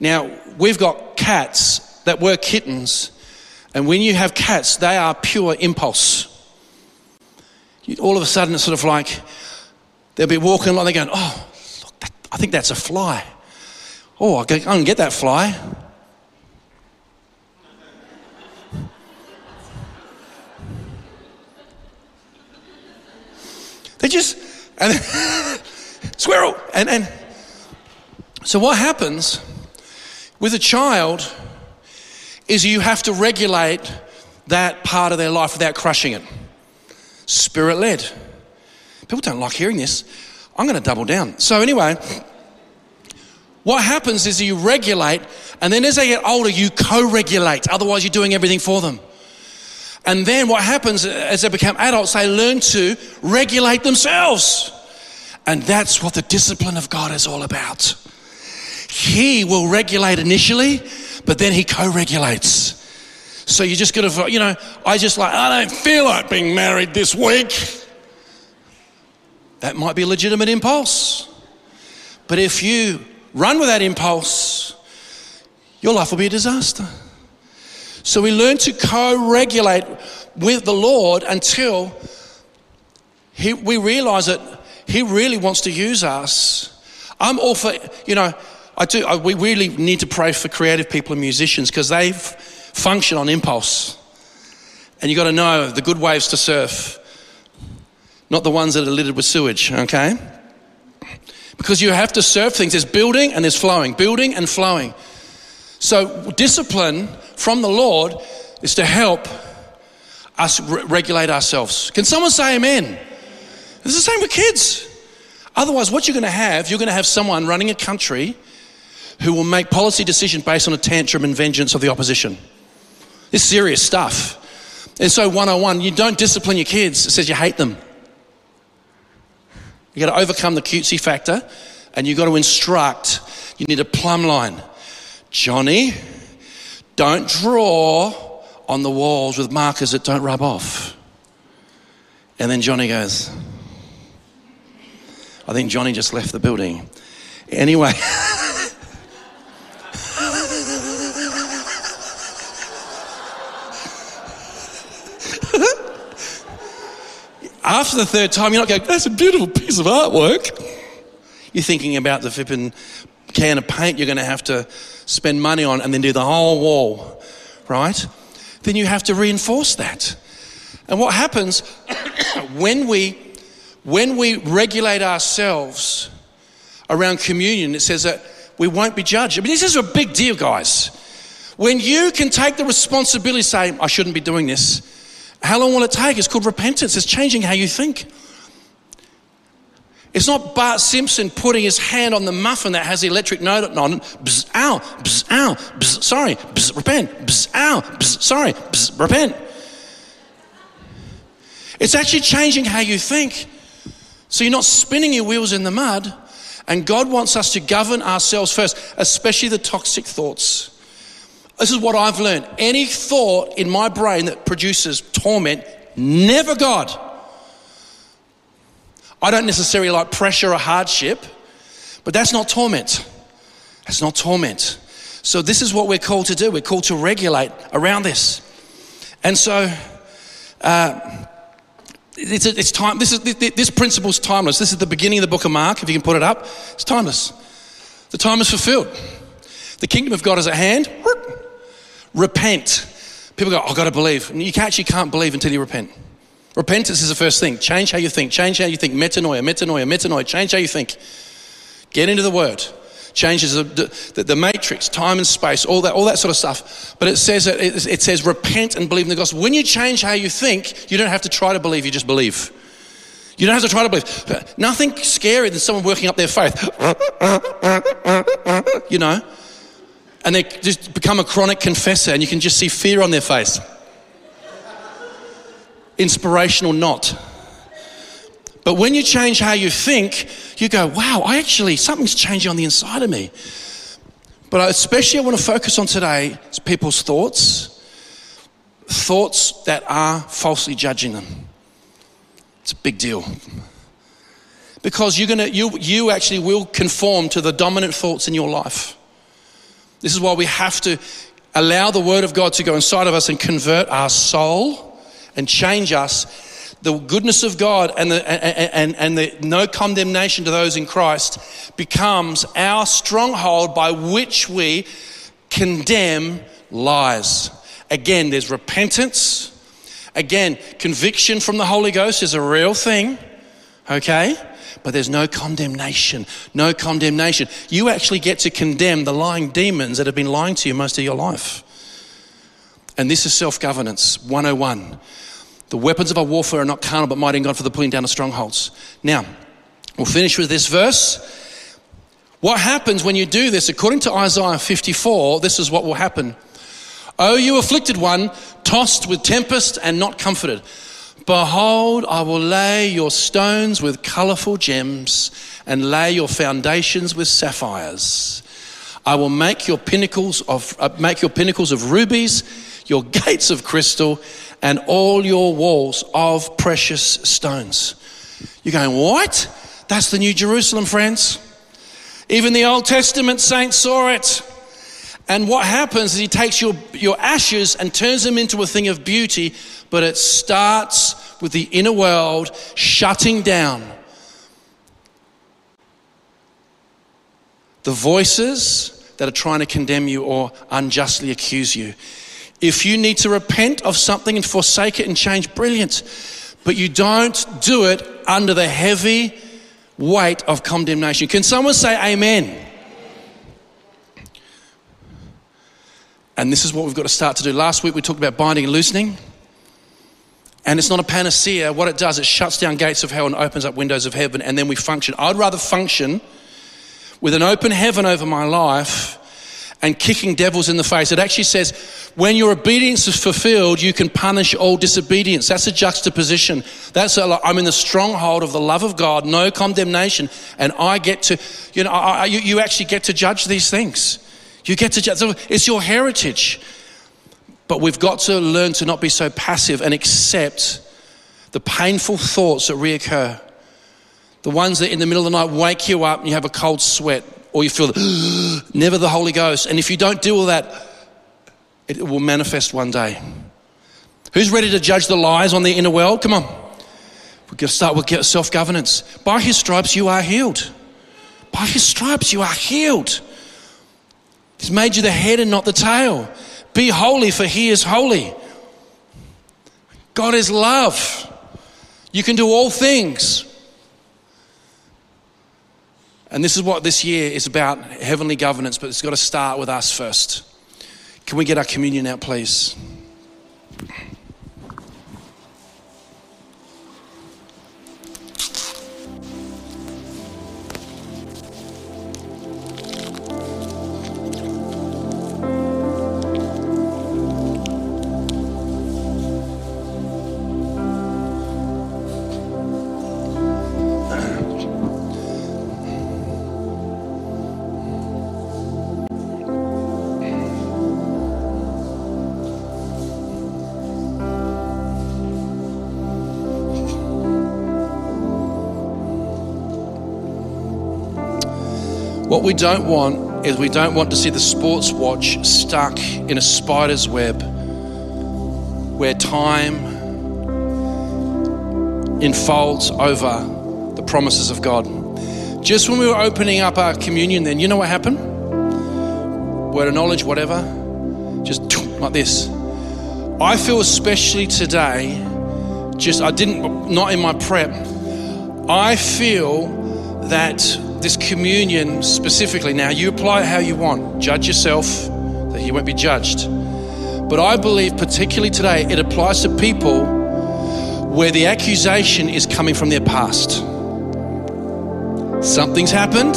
Now, we've got cats that were kittens, and when you have cats, they are pure impulse. All of a sudden, it's sort of like they'll be walking along, they're going, Oh, that, I think that's a fly. Oh, I can get that fly. They just, and squirrel. And, and so what happens with a child is you have to regulate that part of their life without crushing it. Spirit led. People don't like hearing this. I'm going to double down. So, anyway, what happens is you regulate, and then as they get older, you co regulate. Otherwise, you're doing everything for them. And then what happens as they become adults, they learn to regulate themselves. And that's what the discipline of God is all about. He will regulate initially, but then he co regulates. So you just gotta, you know, I just like, I don't feel like being married this week. That might be a legitimate impulse. But if you run with that impulse, your life will be a disaster. So we learn to co regulate with the Lord until he, we realize that He really wants to use us. I'm all for, you know, I do, I, we really need to pray for creative people and musicians because they function on impulse. And you've got to know the good waves to surf. Not the ones that are littered with sewage, okay? Because you have to serve things. There's building and there's flowing, building and flowing. So, discipline from the Lord is to help us re- regulate ourselves. Can someone say amen? It's the same with kids. Otherwise, what you're going to have, you're going to have someone running a country who will make policy decisions based on a tantrum and vengeance of the opposition. It's serious stuff. And so, 101, you don't discipline your kids, it says you hate them. You got to overcome the cutesy factor and you've got to instruct. You need a plumb line. Johnny, don't draw on the walls with markers that don't rub off. And then Johnny goes, I think Johnny just left the building. Anyway. After the third time, you're not going, that's a beautiful piece of artwork. You're thinking about the flipping can of paint you're going to have to spend money on and then do the whole wall, right? Then you have to reinforce that. And what happens when we when we regulate ourselves around communion, it says that we won't be judged. I mean, this is a big deal, guys. When you can take the responsibility, say, I shouldn't be doing this, how long will it take? It's called repentance. It's changing how you think. It's not Bart Simpson putting his hand on the muffin that has the electric note on it. Bzz, ow, bzz, ow, bzz, sorry, bzz, repent, bzz, ow, bzz, sorry, bzz, repent. It's actually changing how you think. So you're not spinning your wheels in the mud. And God wants us to govern ourselves first, especially the toxic thoughts. This is what I've learned. Any thought in my brain that produces torment, never God. I don't necessarily like pressure or hardship, but that's not torment. That's not torment. So, this is what we're called to do. We're called to regulate around this. And so, uh, it's, it's time. This, is, this principle is timeless. This is the beginning of the book of Mark. If you can put it up, it's timeless. The time is fulfilled. The kingdom of God is at hand. Repent. People go, I've got to believe. You actually can't believe until you repent. Repentance is the first thing. Change how you think. Change how you think. Metanoia, metanoia, metanoia. Change how you think. Get into the word. Changes the, the, the, matrix, time and space, all that, all that sort of stuff. But it says it, it says repent and believe in the gospel. When you change how you think, you don't have to try to believe. You just believe. You don't have to try to believe. Nothing scarier than someone working up their faith. you know, and they just become a chronic confessor, and you can just see fear on their face. Inspirational, not. But when you change how you think, you go, wow, I actually, something's changing on the inside of me. But especially, I want to focus on today people's thoughts, thoughts that are falsely judging them. It's a big deal. Because you're gonna, you, you actually will conform to the dominant thoughts in your life. This is why we have to allow the Word of God to go inside of us and convert our soul and change us the goodness of God and the, and, and, and the no condemnation to those in Christ becomes our stronghold by which we condemn lies. Again, there's repentance. Again, conviction from the Holy Ghost is a real thing, okay? But there's no condemnation. No condemnation. You actually get to condemn the lying demons that have been lying to you most of your life. And this is self governance 101. The weapons of our warfare are not carnal, but mighty in God for the pulling down of strongholds. Now, we'll finish with this verse. What happens when you do this? According to Isaiah 54, this is what will happen. O you afflicted one, tossed with tempest and not comforted. Behold, I will lay your stones with colorful gems and lay your foundations with sapphires. I will make your pinnacles of uh, make your pinnacles of rubies, your gates of crystal, and all your walls of precious stones. You're going, what? That's the New Jerusalem, friends. Even the Old Testament saints saw it. And what happens is he takes your, your ashes and turns them into a thing of beauty, but it starts with the inner world shutting down the voices that are trying to condemn you or unjustly accuse you. If you need to repent of something and forsake it and change, brilliant. But you don't do it under the heavy weight of condemnation. Can someone say amen? And this is what we've got to start to do. Last week we talked about binding and loosening. And it's not a panacea. What it does, it shuts down gates of hell and opens up windows of heaven, and then we function. I'd rather function with an open heaven over my life and kicking devils in the face. It actually says, when your obedience is fulfilled, you can punish all disobedience. That's a juxtaposition. That's a, I'm in the stronghold of the love of God, no condemnation, and I get to, you know, I, you, you actually get to judge these things. You get to. It's your heritage. But we've got to learn to not be so passive and accept the painful thoughts that reoccur. The ones that in the middle of the night wake you up and you have a cold sweat or you feel never the Holy Ghost. And if you don't deal with that, it will manifest one day. Who's ready to judge the lies on the inner world? Come on. We're going to start with self governance. By his stripes, you are healed. By his stripes, you are healed. He's made you the head and not the tail. Be holy, for he is holy. God is love. You can do all things. And this is what this year is about heavenly governance, but it's got to start with us first. Can we get our communion out, please? What we don't want is we don't want to see the sports watch stuck in a spider's web where time enfolds over the promises of God. Just when we were opening up our communion, then, you know what happened? Word of knowledge, whatever, just like this. I feel especially today, just I didn't, not in my prep, I feel that this communion specifically, now you apply it how you want, judge yourself, that you won't be judged. But I believe, particularly today, it applies to people where the accusation is coming from their past. Something's happened,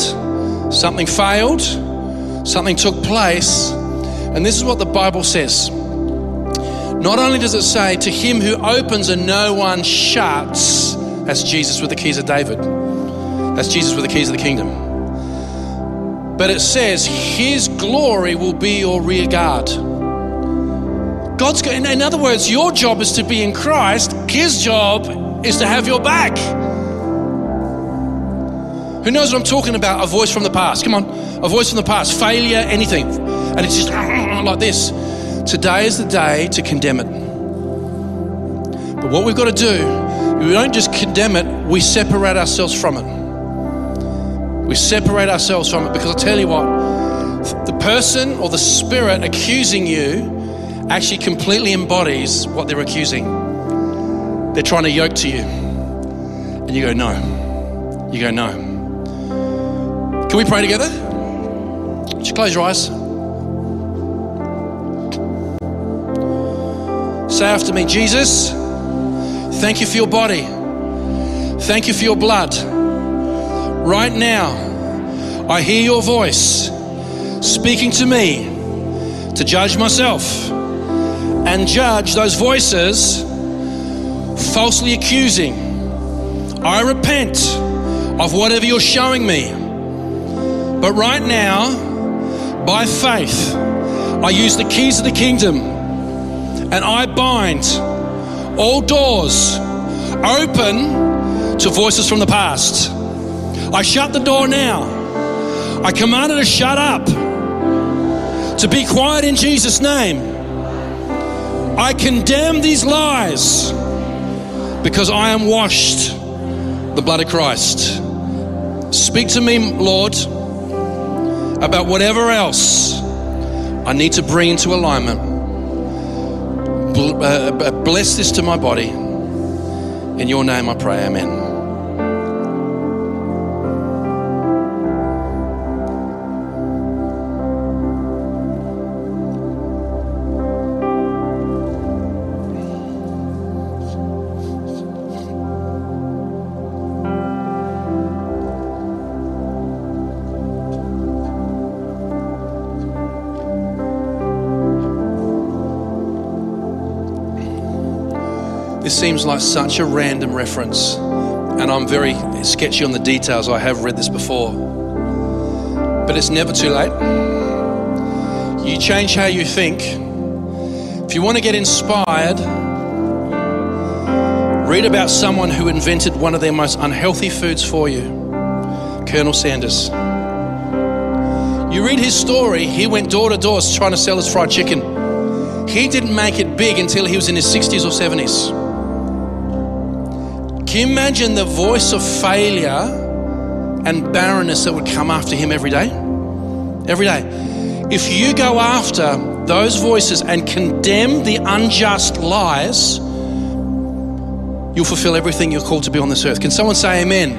something failed, something took place, and this is what the Bible says. Not only does it say, To him who opens and no one shuts, that's Jesus with the keys of David. That's Jesus with the keys of the kingdom. But it says, His glory will be your rear guard. God's, in other words, your job is to be in Christ, His job is to have your back. Who knows what I'm talking about? A voice from the past. Come on, a voice from the past, failure, anything. And it's just like this. Today is the day to condemn it. But what we've got to do, we don't just condemn it, we separate ourselves from it. We separate ourselves from it because I'll tell you what, the person or the spirit accusing you actually completely embodies what they're accusing. They're trying to yoke to you. And you go, no. You go, no. Can we pray together? Just close your eyes. Say after me, Jesus, thank you for your body. Thank you for your blood. Right now, I hear your voice speaking to me to judge myself and judge those voices falsely accusing. I repent of whatever you're showing me. But right now, by faith, I use the keys of the kingdom and I bind all doors open to voices from the past. I shut the door now. I command it to shut up, to be quiet in Jesus' name. I condemn these lies because I am washed the blood of Christ. Speak to me, Lord, about whatever else I need to bring into alignment. Uh, bless this to my body. In your name I pray, amen. This seems like such a random reference, and I'm very sketchy on the details. I have read this before. But it's never too late. You change how you think. If you want to get inspired, read about someone who invented one of their most unhealthy foods for you Colonel Sanders. You read his story, he went door to door trying to sell his fried chicken. He didn't make it big until he was in his 60s or 70s. Can you imagine the voice of failure and barrenness that would come after him every day? Every day. If you go after those voices and condemn the unjust lies, you'll fulfill everything you're called to be on this earth. Can someone say amen?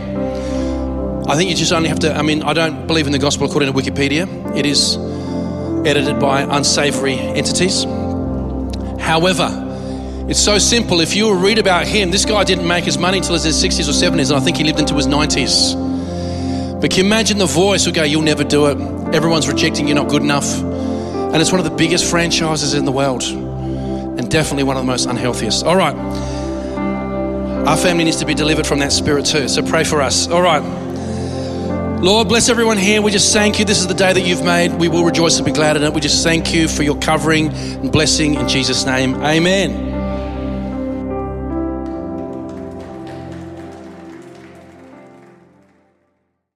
I think you just only have to, I mean, I don't believe in the gospel according to Wikipedia. It is edited by unsavory entities. However, it's so simple. If you read about him, this guy didn't make his money until his 60s or 70s, and I think he lived into his 90s. But can you imagine the voice would go, You'll never do it. Everyone's rejecting you, not good enough. And it's one of the biggest franchises in the world, and definitely one of the most unhealthiest. All right. Our family needs to be delivered from that spirit too, so pray for us. All right. Lord, bless everyone here. We just thank you. This is the day that you've made. We will rejoice and be glad in it. We just thank you for your covering and blessing in Jesus' name. Amen.